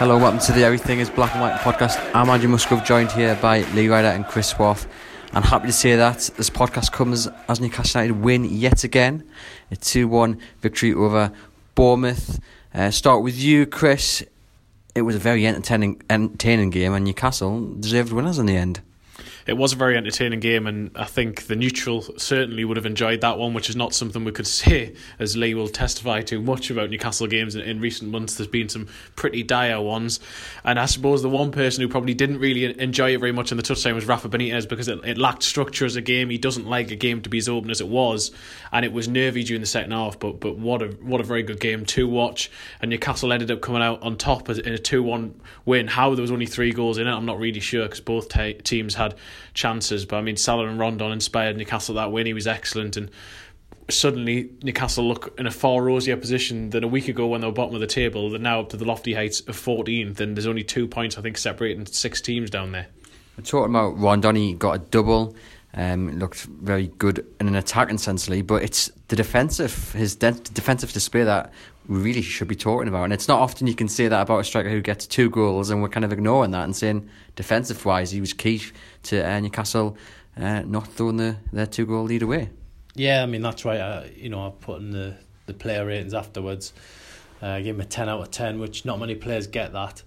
Hello, welcome to the Everything is Black and White podcast. I'm Andrew Musgrove, joined here by Lee Ryder and Chris Swaff. I'm happy to say that this podcast comes as Newcastle United win yet again. A 2 1 victory over Bournemouth. Uh, start with you, Chris. It was a very entertaining, entertaining game, and Newcastle deserved winners in the end it was a very entertaining game, and I think the neutral certainly would have enjoyed that one, which is not something we could say, as Lee will testify to much about Newcastle games in, in recent months. There's been some pretty dire ones, and I suppose the one person who probably didn't really enjoy it very much in the touchdown was Rafa Benitez because it, it lacked structure as a game. He doesn't like a game to be as open as it was, and it was nervy during the second half. But but what a what a very good game to watch, and Newcastle ended up coming out on top in a two one win. How there was only three goals in it, I'm not really sure because both te- teams had chances. But I mean, Salomon Rondon inspired Newcastle that win. He was excellent, and suddenly Newcastle look in a far rosier position than a week ago when they were bottom of the table. They're now up to the lofty heights of 14th, and there's only two points I think separating six teams down there. We're talking about Rondon. He got a double. Um, looked very good in an attacking sense, but it's the defensive, his de- defensive display that really should be talking about. And it's not often you can say that about a striker who gets two goals, and we're kind of ignoring that and saying defensive wise he was key to uh, Newcastle uh, not throwing the, their two goal lead away. Yeah, I mean that's right. I, you know, I put in the the player ratings afterwards. Uh, I gave him a ten out of ten, which not many players get that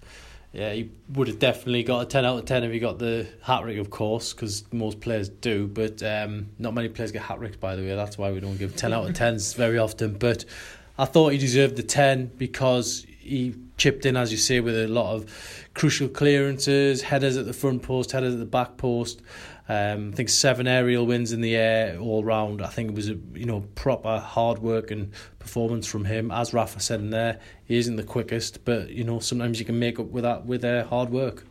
yeah, he would have definitely got a 10 out of 10 if he got the hat trick, of course, because most players do. But um, not many players get hat tricks, by the way. That's why we don't give 10 out of 10s very often. But I thought he deserved the 10 because he chipped in, as you say, with a lot of crucial clearances, headers at the front post, headers at the back post. Um, I think seven aerial wins in the air all round. I think it was a you know proper hard work and performance from him. As Rafa said in there, he isn't the quickest, but you know sometimes you can make up with that with uh, hard work.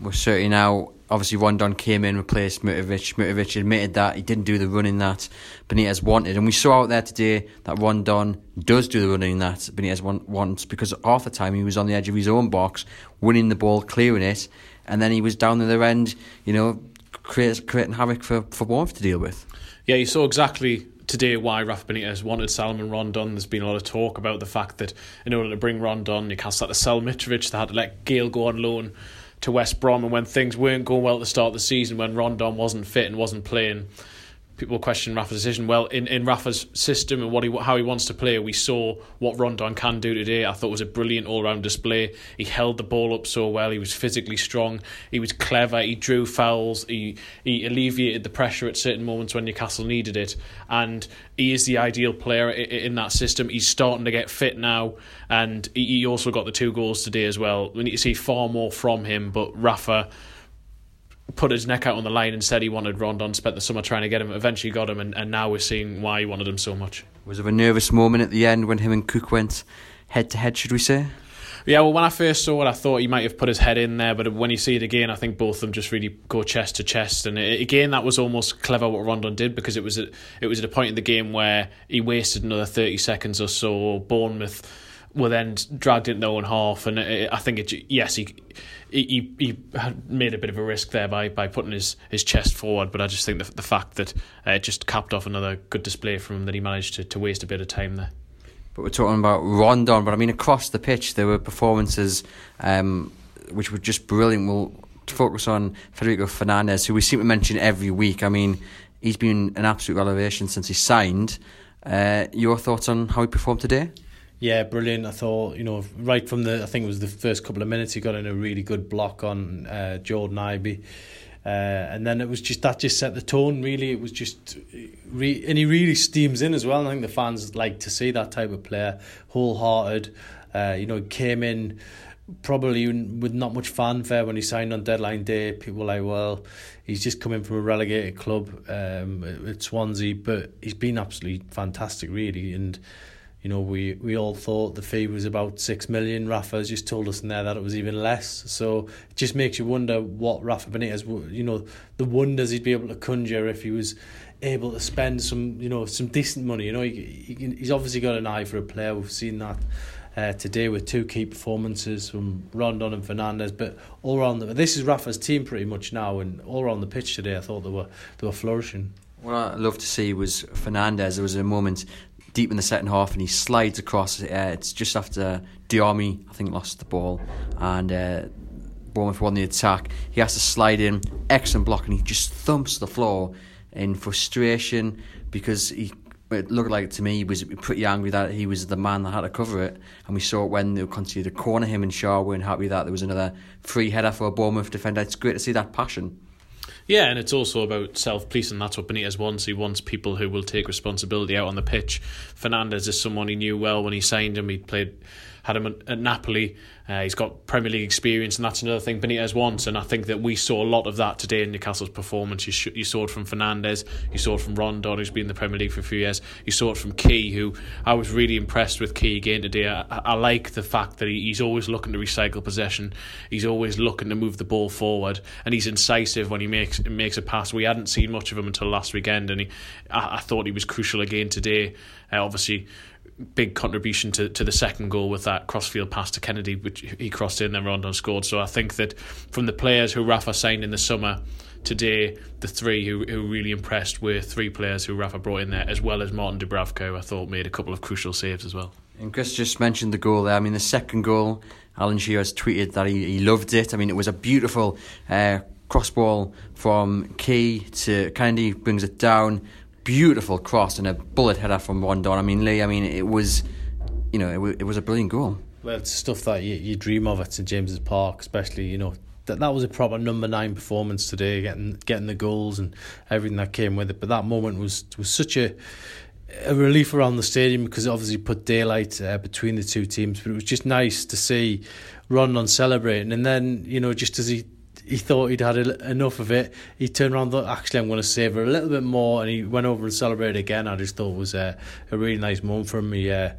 We're certainly now. Obviously, Rondon came in, replaced Mitrovic. Mitrovic admitted that he didn't do the running that Benitez wanted, and we saw out there today that Rondon does do the running that Benitez wants because half the time he was on the edge of his own box, winning the ball, clearing it, and then he was down the other end, you know, create, creating havoc for, for Bournemouth to deal with. Yeah, you saw exactly today why Rafa Benitez wanted Salomon Rondon. There's been a lot of talk about the fact that in order to bring Rondon, Newcastle had to sell Mitrovic, they had to let Gayle go on loan to West Brom, and when things weren't going well at the start of the season, when Rondon wasn't fit and wasn't playing, people question Rafa's decision. Well, in, in Rafa's system and what he how he wants to play, we saw what Rondon can do today. I thought was a brilliant all round display. He held the ball up so well. He was physically strong. He was clever. He drew fouls. He he alleviated the pressure at certain moments when Newcastle needed it. And he is the ideal player in that system. He's starting to get fit now, and he also got the two goals today as well. We need to see far more from him, but Rafa put his neck out on the line and said he wanted Rondon, spent the summer trying to get him, eventually got him, and, and now we're seeing why he wanted him so much. Was there a nervous moment at the end when him and Cook went head to head, should we say? Yeah, well, when I first saw it, I thought he might have put his head in there, but when you see it again, I think both of them just really go chest to chest. And it, again, that was almost clever what Rondon did because it was at, it was at a point in the game where he wasted another thirty seconds or so. Bournemouth were then dragged into their own half, and it, I think it yes he he, he made a bit of a risk there by, by putting his, his chest forward, but I just think the, the fact that uh, it just capped off another good display from him that he managed to, to waste a bit of time there. But we're talking about Rondon, but I mean across the pitch there were performances um, which were just brilliant. We'll focus on Federico Fernandez, who we seem to mention every week. I mean, he's been an absolute elevation since he signed. Uh, your thoughts on how he performed today? Yeah, brilliant. I thought, you know, right from the, I think it was the first couple of minutes, he got in a really good block on uh, Jordan Ibe. Uh, and then it was just that just set the tone. Really, it was just, re- and he really steams in as well. And I think the fans like to see that type of player, wholehearted. Uh, you know, came in probably with not much fanfare when he signed on deadline day. People were like, well, he's just coming from a relegated club um, at Swansea, but he's been absolutely fantastic, really, and you know, we, we all thought the fee was about six million. Rafa's just told us in there that it was even less. So it just makes you wonder what Rafa Benitez, you know, the wonders he'd be able to conjure if he was able to spend some, you know, some decent money. You know, he, he he's obviously got an eye for a player. We've seen that uh, today with two key performances from Rondon and Fernandez. But all around the, this is Rafa's team pretty much now, and all around the pitch today, I thought they were they were flourishing. What I love to see was Fernandez. There was a moment deep in the second half, and he slides across. Uh, it's just after Diamé, I think, lost the ball, and uh, Bournemouth won the attack. He has to slide in, excellent block, and he just thumps the floor in frustration because he it looked like to me he was pretty angry that he was the man that had to cover it. And we saw it when they continued to corner him and Schär weren't happy that there was another free header for a Bournemouth defender. It's great to see that passion. Yeah, and it's also about self policing. That's what Benitez wants. He wants people who will take responsibility out on the pitch. Fernandez is someone he knew well when he signed him. He played had him at Napoli. Uh, he's got Premier League experience, and that's another thing Benitez wants. And I think that we saw a lot of that today in Newcastle's performance. You, sh- you saw it from Fernandez, you saw it from Rondon, who's been in the Premier League for a few years. You saw it from Ki, who I was really impressed with Ki again today. I, I like the fact that he, he's always looking to recycle possession. He's always looking to move the ball forward, and he's incisive when he makes makes a pass. We hadn't seen much of him until last weekend, and he, I, I thought he was crucial again today. Uh, obviously big contribution to, to the second goal with that crossfield pass to Kennedy, which he crossed in, then Rondon scored. So I think that from the players who Rafa signed in the summer today, the three who, who really impressed were three players who Rafa brought in there, as well as Martin Dubravka, who I thought made a couple of crucial saves as well. And Chris just mentioned the goal there. I mean, the second goal, Alan Shearer has tweeted that he, he loved it. I mean, it was a beautiful uh, cross ball from Ki to Kennedy, brings it down beautiful cross and a bullet header from Rondon. I mean, Lee, I mean, it was, you know, it, it was a brilliant goal. Well, it's stuff that you, you dream of at St James's Park, especially, you know, that that was a proper number nine performance today, getting getting the goals and everything that came with it. But that moment was was such a a relief around the stadium because it obviously put daylight uh, between the two teams. But it was just nice to see Rondon celebrating, and then you know just as he he thought he'd had enough of it. He turned around thought, actually, I'm going to savour a little bit more. And he went over and celebrated again. I just thought it was a, a really nice moment for him. He uh,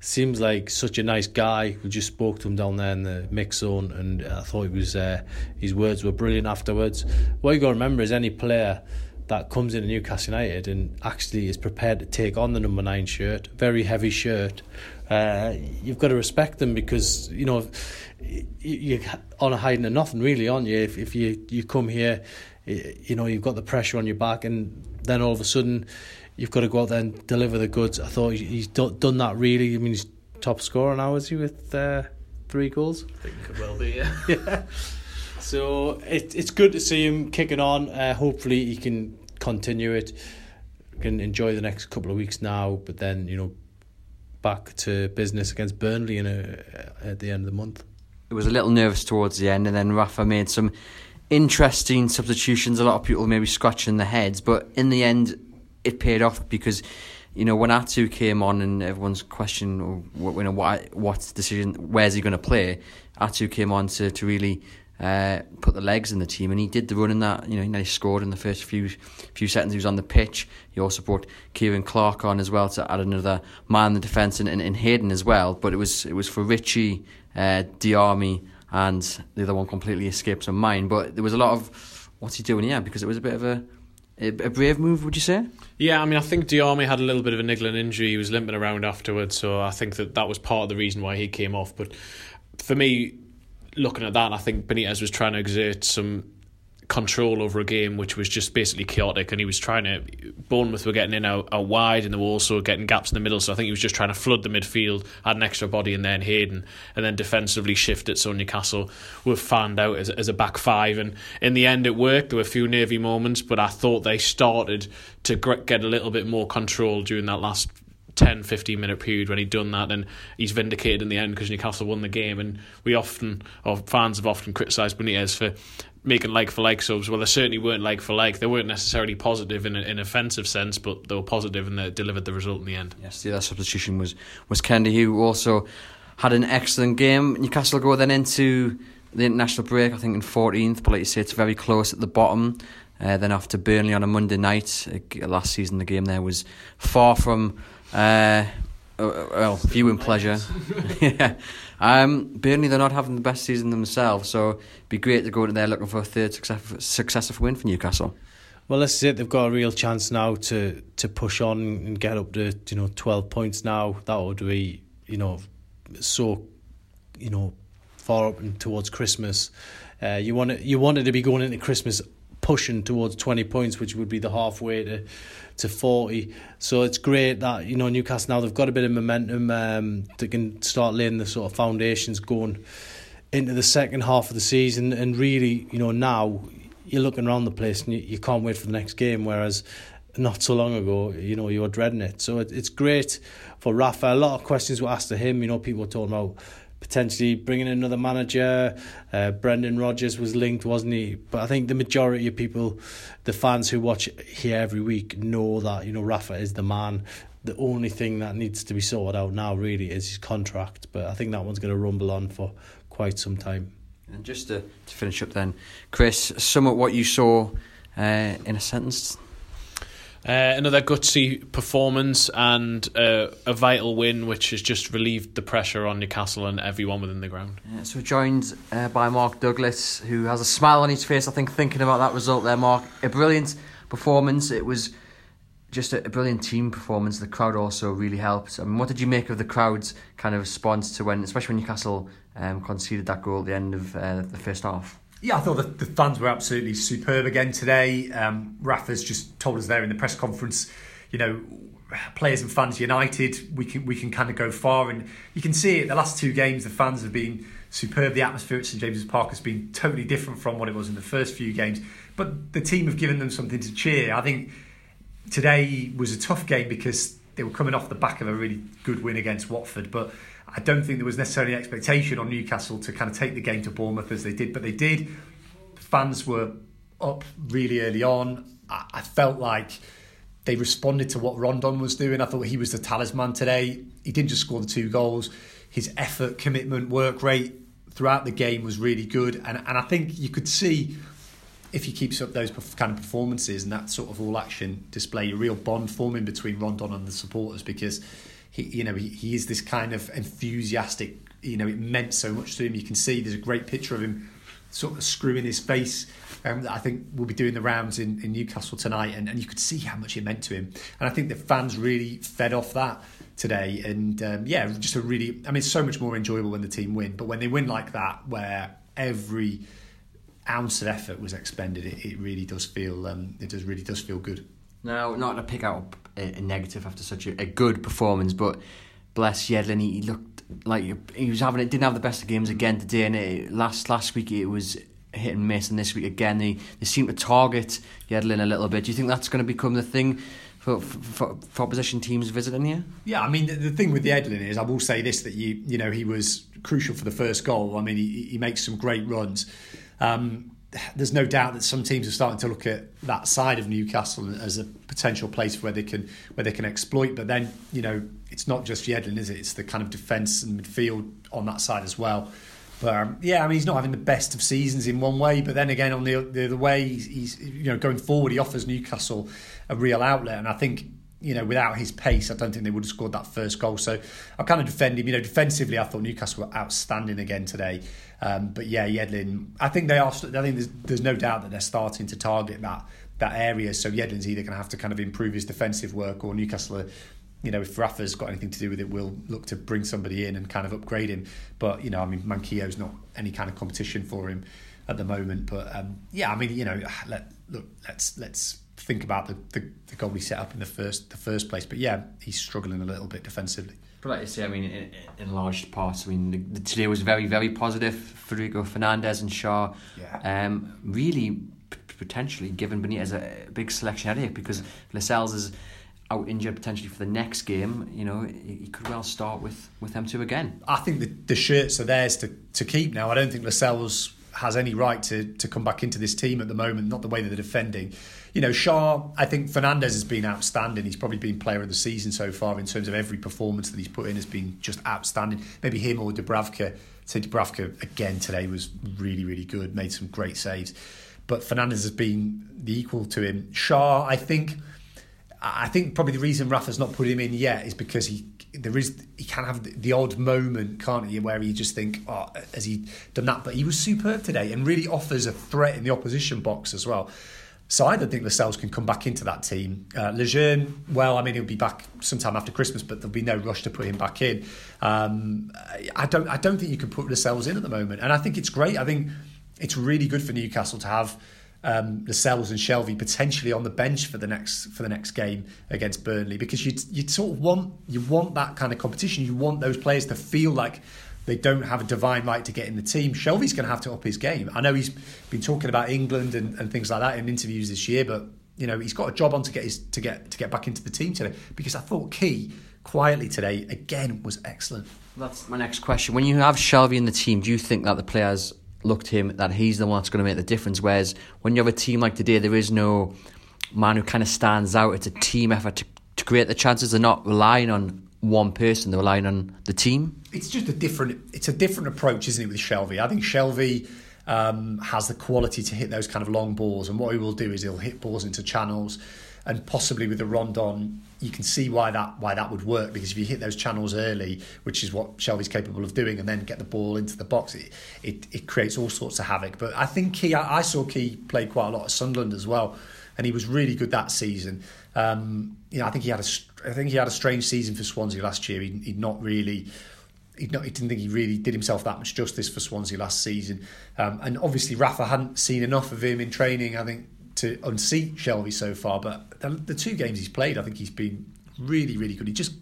seems like such a nice guy. We just spoke to him down there in the mix zone, and I thought he was uh, his words were brilliant afterwards. What you got to remember is any player that comes into Newcastle United and actually is prepared to take on the number nine shirt, very heavy shirt, uh, you've got to respect them because you know you're on a hiding of nothing really, aren't you? If, if you you come here, you know you've got the pressure on your back, and then all of a sudden you've got to go out there and deliver the goods. I thought he's done that really. I mean, he's top scorer now, is he with uh, three goals? I think could well be, yeah. yeah. So it, it's good to see him kicking on. Uh, hopefully he can continue it. Can enjoy the next couple of weeks now, but then you know back to business against Burnley in a, at the end of the month. It was a little nervous towards the end, and then Rafa made some interesting substitutions. A lot of people maybe scratching their heads, but in the end, it paid off because you know when Atsu came on and everyone's questioning you know what what decision where's he going to play. Atsu came on to to really uh, put the legs in the team, and he did the running that you know he scored in the first few few seconds he was on the pitch. He also brought Ciaran Clark on as well to add another man in the defence and, and, and Hayden as well. But it was it was for Ritchie, uh, Diamé, and the other one completely escapes my mind. But there was a lot of what's he doing here because it was a bit of a a, brave move, would you say? Yeah, I mean, I think Diamé had a little bit of a niggling injury. He was limping around afterwards, so I think that that was part of the reason why he came off. But for me, looking at that, I think Benitez was trying to exert some control over a game which was just basically chaotic and he was trying to Bournemouth were getting in out, out wide and they were also getting gaps in the middle so I think he was just trying to flood the midfield add an extra body in there in Hayden and then defensively shift it so Newcastle were fanned out as, as a back five. And in the end it worked. There were a few nervy moments but I thought they started to get a little bit more control during that last 10 15 minute period when he'd done that and he's vindicated in the end because Newcastle won the game. And we often or fans have often criticised Benitez for making like for like subs. Well they certainly weren't like for like. They weren't necessarily positive in an offensive sense but they were positive and they delivered the result in the end. Yes the other substitution was was Kennedy who also had an excellent game. Newcastle go then into the international break I think in 14th but like you say it's very close at the bottom. Uh, then after Burnley on a Monday night. Uh, last season the game there was far from uh, uh, well, viewing pleasure. yeah. Um, Burnley, they're not having the best season themselves, so it'd be great to go in there looking for a third successive, successive win for Newcastle. Well, let's say they've got a real chance now to to push on and get up to you know twelve points now. That would be you know so you know far up and towards Christmas. Uh, you want it, you wanted to be going into Christmas pushing towards 20 points, which would be the halfway to to 40. So it's great that you know Newcastle now they've got a bit of momentum. Um, they can start laying the sort of foundations going into the second half of the season, and really, you know, now you're looking around the place and you, you can't wait for the next game. Whereas not so long ago, you know, you were dreading it. So it, it's great for Rafa. A lot of questions were asked to him. You know, people were talking about potentially bringing in another manager. Uh, Brendan Rodgers was linked, wasn't he? But I think the majority of people, the fans who watch here every week, know that you know Rafa is the man. The only thing that needs to be sorted out now really is his contract. But I think that one's going to rumble on for quite some time. And just to, to finish up then, Chris, sum up what you saw uh, in a sentence. Uh, another gutsy performance and uh, a vital win, which has just relieved the pressure on Newcastle and everyone within the ground. Yeah, so we're joined uh, by Mark Douglas, who has a smile on his face, I think, thinking about that result there, Mark. A brilliant performance. It was just a, a brilliant team performance. The crowd also really helped. I mean, what did you make of the crowd's kind of response to when, especially when Newcastle um, conceded that goal at the end of uh, the first half? Yeah, I thought the, the fans were absolutely superb again today. Um, Rafa's just told us there in the press conference, you know, players and fans united. We can we can kind of go far, and you can see it. The last two games, the fans have been superb. The atmosphere at St James's Park has been totally different from what it was in the first few games. But the team have given them something to cheer. I think today was a tough game because they were coming off the back of a really good win against Watford, but I don't think there was necessarily expectation on Newcastle to kind of take the game to Bournemouth as they did, but they did. Fans were up really early on. I, I felt like they responded to what Rondon was doing. I thought he was the talisman today. He didn't just score the two goals. His effort, commitment, work rate throughout the game was really good, and and I think you could see if he keeps up those kind of performances and that sort of all action display, a real bond forming between Rondon and the supporters because he, you know, he, he is this kind of enthusiastic. You know, it meant so much to him. You can see there's a great picture of him sort of screwing his face um, I think will be doing the rounds in, in Newcastle tonight, and, and you could see how much it meant to him. And I think the fans really fed off that today. And um, yeah, just a really, I mean, it's so much more enjoyable when the team win, but when they win like that, where every ounce of effort was expended, it, it really does feel, um, it does really does feel good. Now, not to pick out a, a negative after such a, a, good performance, but bless Yedlin, he, he looked like he was having it. Didn't have the best of games again today, and it, last last week it was hit and miss, and this week again they they seem to target Yedlin a little bit. Do you think that's going to become the thing? For, for, for opposition teams visiting here? Yeah, I mean the, the thing with the Yedlin is I will say this that you you know he was crucial for the first goal. I mean he, he makes some great runs. Um, there's no doubt that some teams are starting to look at that side of Newcastle as a potential place where they can where they can exploit. But then you know it's not just Yedlin, is it? It's the kind of defence and midfield on that side as well. But um, yeah, I mean he's not having the best of seasons in one way, but then again on the the other way he's, he's you know going forward he offers Newcastle a real outlet, and I think you know, without his pace, I don't think they would have scored that first goal. So I kind of defend him. You know, defensively, I thought Newcastle were outstanding again today. Um, but yeah, Yedlin, I think they are. I think there's, there's no doubt that they're starting to target that that area. So Yedlin's either going to have to kind of improve his defensive work, or Newcastle. Are, you know, if Rafa's got anything to do with it, we'll look to bring somebody in and kind of upgrade him. But you know, I mean, Manquillo's not any kind of competition for him at the moment. But um, yeah, I mean, you know, let look, let's let's think about the, the, the goal he set up in the first the first place. But yeah, he's struggling a little bit defensively. But like you say, I mean, in, in large parts, I mean, the, the, today was very, very positive. Federico Fernandez and Schär, yeah. um, really p- potentially given Benitez a big selection headache because Lascelles is out injured potentially for the next game. You know, he, he could well start with, with them two again. I think the, the shirts are theirs to, to keep now. I don't think Lascelles has any right to, to come back into this team at the moment, not the way that they're defending you know, Schär, I think Fernandez has been outstanding. He's probably been player of the season so far in terms of every performance that he's put in has been just outstanding. Maybe him or Dubravka. So Dubravka again today was really, really good, made some great saves. But Fernandez has been the equal to him. Schär, I think, I think probably the reason Rafa's not put him in yet is because he there is he can have the, odd moment, can't he, where you just think, oh, has he done that? But he was superb today and really offers a threat in the opposition box as well. So I don't think Lascelles can come back into that team. Uh, Lejeune, well, I mean, he'll be back sometime after Christmas, but there'll be no rush to put him back in. Um, I don't, I don't think you can put Lascelles in at the moment, and I think it's great. I think it's really good for Newcastle to have um, Lascelles and Shelvey potentially on the bench for the next for the next game against Burnley because you you sort of want you want that kind of competition. You want those players to feel like they don't have a divine right to get in the team. Shelvey's going to have to up his game. I know he's been talking about England and, and things like that in interviews this year, but you know he's got a job on to get his to get to get back into the team today because I thought Ki quietly today again was excellent. That's my next question. When you have Shelvey in the team, do you think that the players look to him that he's the one that's going to make the difference? Whereas when you have a team like today, there is no man who kind of stands out. It's a team effort to, to create the chances. They're not relying on one person; they're relying on the team. It's just a different. It's a different approach, isn't it, with Shelvey? I think Shelvey. Um, has the quality to hit those kind of long balls, and what he will do is he'll hit balls into channels, and possibly with the Rondon, you can see why that why that would work because if you hit those channels early, which is what Shelvey's capable of doing, and then get the ball into the box, it it, it creates all sorts of havoc. But I think Ki, I, I saw Ki play quite a lot at Sunderland as well, and he was really good that season. Um, you know, I think he had a I think he had a strange season for Swansea last year. He, he'd not really. He'd not, he didn't think he really did himself that much justice for Swansea last season, um, and obviously Rafa hadn't seen enough of him in training. I think to unseat Shelvey so far, but the, the, two games he's played, I think he's been really, really good. He just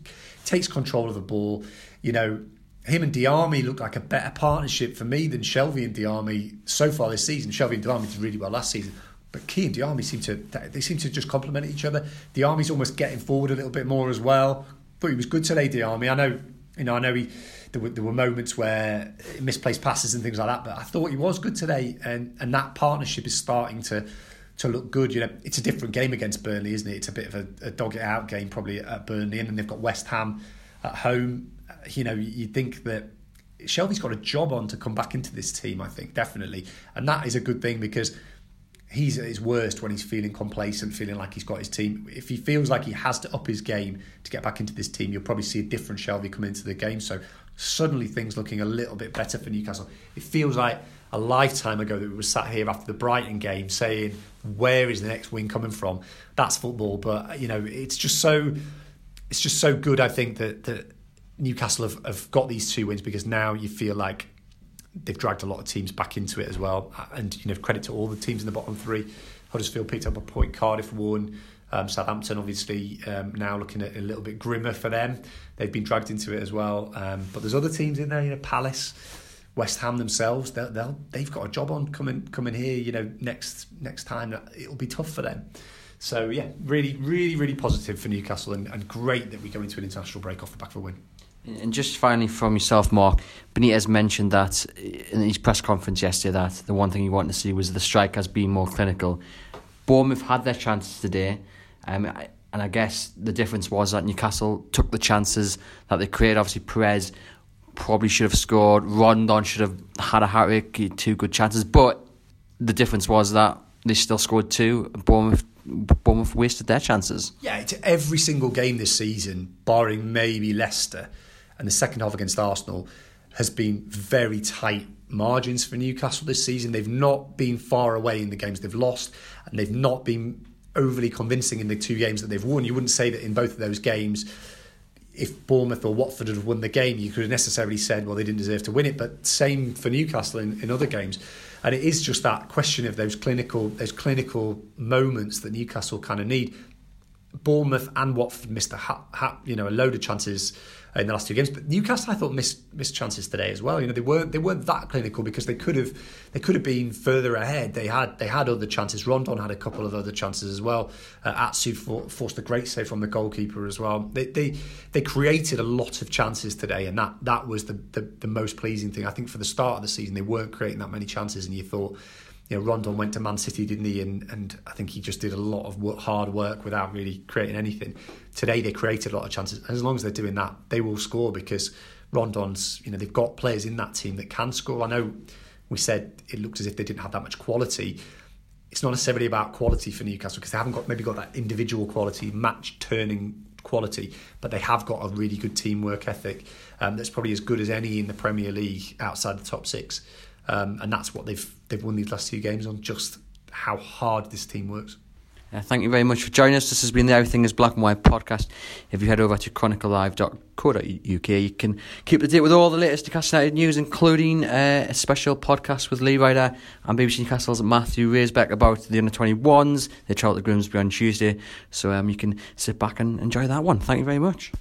takes control of the ball. You know, him and Diamé look like a better partnership for me than Shelvey and Diamé so far this season. Shelvey and Diamé did really well last season. But Ki and Diamé seem to they seem to just complement each other. Diamé's almost getting forward a little bit more as well. But he was good today, Diamé. I know, you know, I know he there were, there were moments where misplaced passes and things like that. But I thought he was good today, and and that partnership is starting to to look good. You know, it's a different game against Burnley, isn't it? It's a bit of a, a dog it out game probably at Burnley, and then they've got West Ham at home. You know, you think that Shelvey's got a job on to come back into this team. I think definitely, and that is a good thing because he's at his worst when he's feeling complacent, feeling like he's got his team. If he feels like he has to up his game to get back into this team, you'll probably see a different Shelvey come into the game. So suddenly things looking a little bit better for Newcastle. It feels like a lifetime ago that we were sat here after the Brighton game saying, where is the next win coming from? That's football, but you know, it's just so it's just so good. I think that that Newcastle have, have got these two wins because now you feel like they've dragged a lot of teams back into it as well. And you know, credit to all the teams in the bottom three. Huddersfield picked up a point, Cardiff won. Um, Southampton obviously um, now looking at a little bit grimmer for them. They've been dragged into it as well. Um, but there's other teams in there, you know, Palace. West Ham themselves, they'll, they'll they've got a job on coming coming here. You know, next next time it'll be tough for them. So yeah, really, really, really positive for Newcastle, and, and great that we go into an international break off the back of a win. And just finally from yourself, Mark, Benitez mentioned that in his press conference yesterday that the one thing he wanted to see was the strikers being more clinical. Bournemouth had their chances today, um, and I guess the difference was that Newcastle took the chances that they created. Obviously, Perez probably should have scored. Rondon should have had a hat trick, two good chances. But the difference was that they still scored two. Bournemouth, Bournemouth wasted their chances. Yeah, it's every single game this season, barring maybe Leicester, and the second half against Arsenal has been very tight margins for Newcastle this season. They've not been far away in the games they've lost, and they've not been overly convincing in the two games that they've won. You wouldn't say that in both of those games if Bournemouth or Watford had won the game, you could have necessarily said, well, they didn't deserve to win it. But same for Newcastle in, in other games. And it is just that question of those clinical those clinical moments that Newcastle kind of need. Bournemouth and Watford missed a ha, ha, you know a load of chances in the last two games. But Newcastle, I thought, missed missed chances today as well. You know, they weren't they weren't that clinical because they could have they could have been further ahead. They had they had other chances. Rondon had a couple of other chances as well. Uh, Atsu for, forced a great save from the goalkeeper as well. They they they created a lot of chances today, and that that was the, the the most pleasing thing. I think for the start of the season, they weren't creating that many chances, and you thought you know, Rondon went to Man City, didn't he? And and I think he just did a lot of work, hard work without really creating anything. Today they created a lot of chances. As long as they're doing that, they will score because Rondon's, you know, they've got players in that team that can score. I know we said it looked as if they didn't have that much quality. It's not necessarily about quality for Newcastle because they haven't got maybe got that individual quality, match turning quality, but they have got a really good teamwork ethic um, that's probably as good as any in the Premier League outside the top six. Um, and that's what they've they've won these last two games on just how hard this team works. Uh, thank you very much for joining us. This has been the Everything is Black and White podcast. If you head over to chroniclelive.co.uk, you can keep up to date with all the latest Newcastle United news, including uh, a special podcast with Lee Ryder and BBC Newcastle's Matthew Raisbeck about the under 21s. They travel to Grimsby on Tuesday, so um, you can sit back and enjoy that one. Thank you very much.